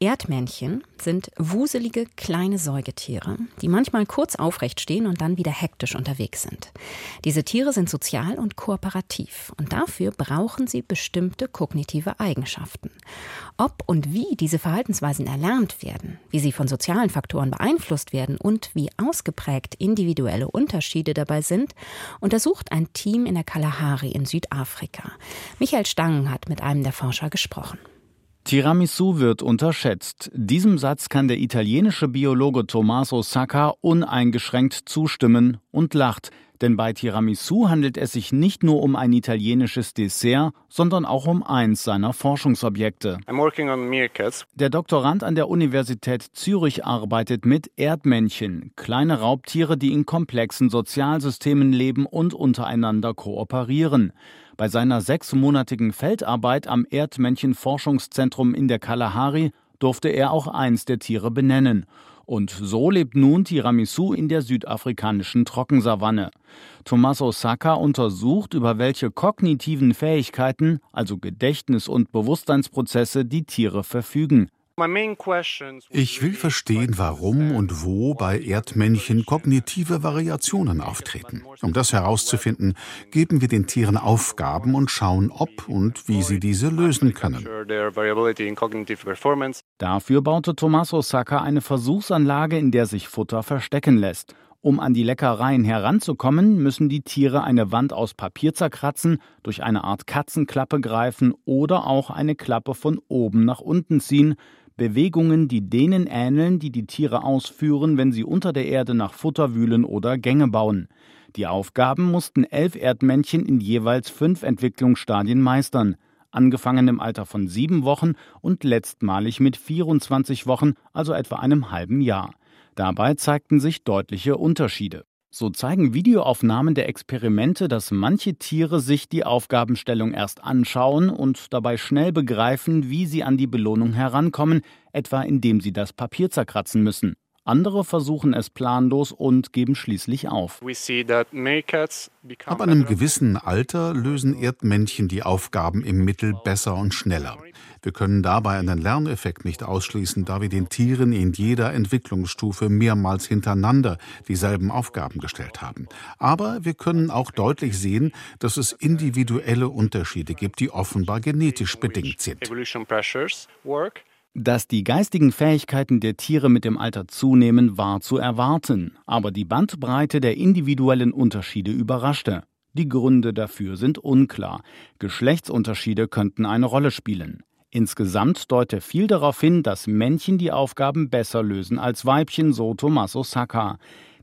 Erdmännchen sind wuselige kleine Säugetiere, die manchmal kurz aufrecht stehen und dann wieder hektisch unterwegs sind. Diese Tiere sind sozial und kooperativ und dafür brauchen sie bestimmte kognitive Eigenschaften. Ob und wie diese Verhaltensweisen erlernt werden, wie sie von sozialen Faktoren beeinflusst werden und wie ausgeprägt individuelle Unterschiede dabei sind, untersucht ein Team in der Kalahari in Südafrika. Michael Stangen hat mit einem der Forscher gesprochen. Tiramisu wird unterschätzt. Diesem Satz kann der italienische Biologe Tommaso Sacca uneingeschränkt zustimmen und lacht. Denn bei Tiramisu handelt es sich nicht nur um ein italienisches Dessert, sondern auch um eins seiner Forschungsobjekte. Der Doktorand an der Universität Zürich arbeitet mit Erdmännchen, kleine Raubtiere, die in komplexen Sozialsystemen leben und untereinander kooperieren. Bei seiner sechsmonatigen Feldarbeit am Erdmännchenforschungszentrum in der Kalahari durfte er auch eins der Tiere benennen. Und so lebt nun Tiramisu in der südafrikanischen Trockensavanne. Tommaso Sacca untersucht, über welche kognitiven Fähigkeiten, also Gedächtnis- und Bewusstseinsprozesse, die Tiere verfügen. Ich will verstehen, warum und wo bei Erdmännchen kognitive Variationen auftreten. Um das herauszufinden, geben wir den Tieren Aufgaben und schauen, ob und wie sie diese lösen können. Dafür baute Tommaso Sacca eine Versuchsanlage, in der sich Futter verstecken lässt. Um an die Leckereien heranzukommen, müssen die Tiere eine Wand aus Papier zerkratzen, durch eine Art Katzenklappe greifen oder auch eine Klappe von oben nach unten ziehen, Bewegungen, die denen ähneln, die die Tiere ausführen, wenn sie unter der Erde nach Futter wühlen oder Gänge bauen. Die Aufgaben mussten elf Erdmännchen in jeweils fünf Entwicklungsstadien meistern, angefangen im Alter von sieben Wochen und letztmalig mit 24 Wochen, also etwa einem halben Jahr. Dabei zeigten sich deutliche Unterschiede. So zeigen Videoaufnahmen der Experimente, dass manche Tiere sich die Aufgabenstellung erst anschauen und dabei schnell begreifen, wie sie an die Belohnung herankommen, etwa indem sie das Papier zerkratzen müssen. Andere versuchen es planlos und geben schließlich auf. Ab einem gewissen Alter lösen Erdmännchen die Aufgaben im Mittel besser und schneller. Wir können dabei einen Lerneffekt nicht ausschließen, da wir den Tieren in jeder Entwicklungsstufe mehrmals hintereinander dieselben Aufgaben gestellt haben. Aber wir können auch deutlich sehen, dass es individuelle Unterschiede gibt, die offenbar genetisch bedingt sind. Dass die geistigen Fähigkeiten der Tiere mit dem Alter zunehmen, war zu erwarten, aber die Bandbreite der individuellen Unterschiede überraschte. Die Gründe dafür sind unklar. Geschlechtsunterschiede könnten eine Rolle spielen. Insgesamt deute viel darauf hin, dass Männchen die Aufgaben besser lösen als Weibchen, so Tommaso Sacca.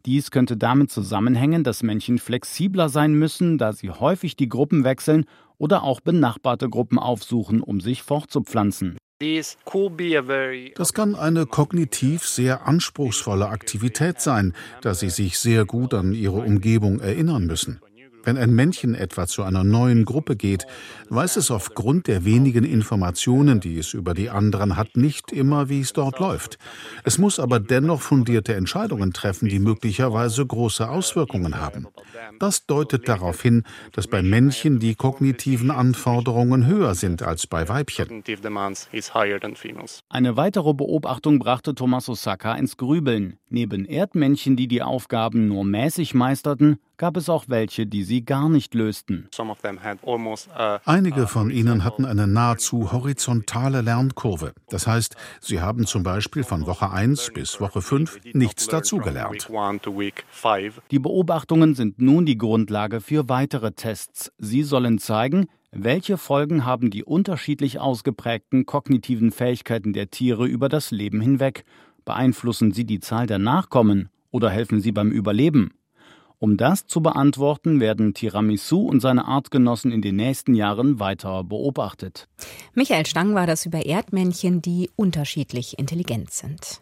Dies könnte damit zusammenhängen, dass Männchen flexibler sein müssen, da sie häufig die Gruppen wechseln oder auch benachbarte Gruppen aufsuchen, um sich fortzupflanzen. Das kann eine kognitiv sehr anspruchsvolle Aktivität sein, da sie sich sehr gut an ihre Umgebung erinnern müssen. Wenn ein Männchen etwa zu einer neuen Gruppe geht, weiß es aufgrund der wenigen Informationen, die es über die anderen hat, nicht immer, wie es dort läuft. Es muss aber dennoch fundierte Entscheidungen treffen, die möglicherweise große Auswirkungen haben. Das deutet darauf hin, dass bei Männchen die kognitiven Anforderungen höher sind als bei Weibchen. Eine weitere Beobachtung brachte Tommaso Sacca ins Grübeln. Neben Erdmännchen, die die Aufgaben nur mäßig meisterten, gab es auch welche, die sie gar nicht lösten. Einige von ihnen hatten eine nahezu horizontale Lernkurve. Das heißt, sie haben zum Beispiel von Woche 1 bis Woche 5 nichts dazugelernt. Die Beobachtungen sind nun die Grundlage für weitere Tests. Sie sollen zeigen, welche Folgen haben die unterschiedlich ausgeprägten kognitiven Fähigkeiten der Tiere über das Leben hinweg? Beeinflussen sie die Zahl der Nachkommen oder helfen sie beim Überleben? Um das zu beantworten, werden Tiramisu und seine Artgenossen in den nächsten Jahren weiter beobachtet. Michael Stang war das über Erdmännchen, die unterschiedlich intelligent sind.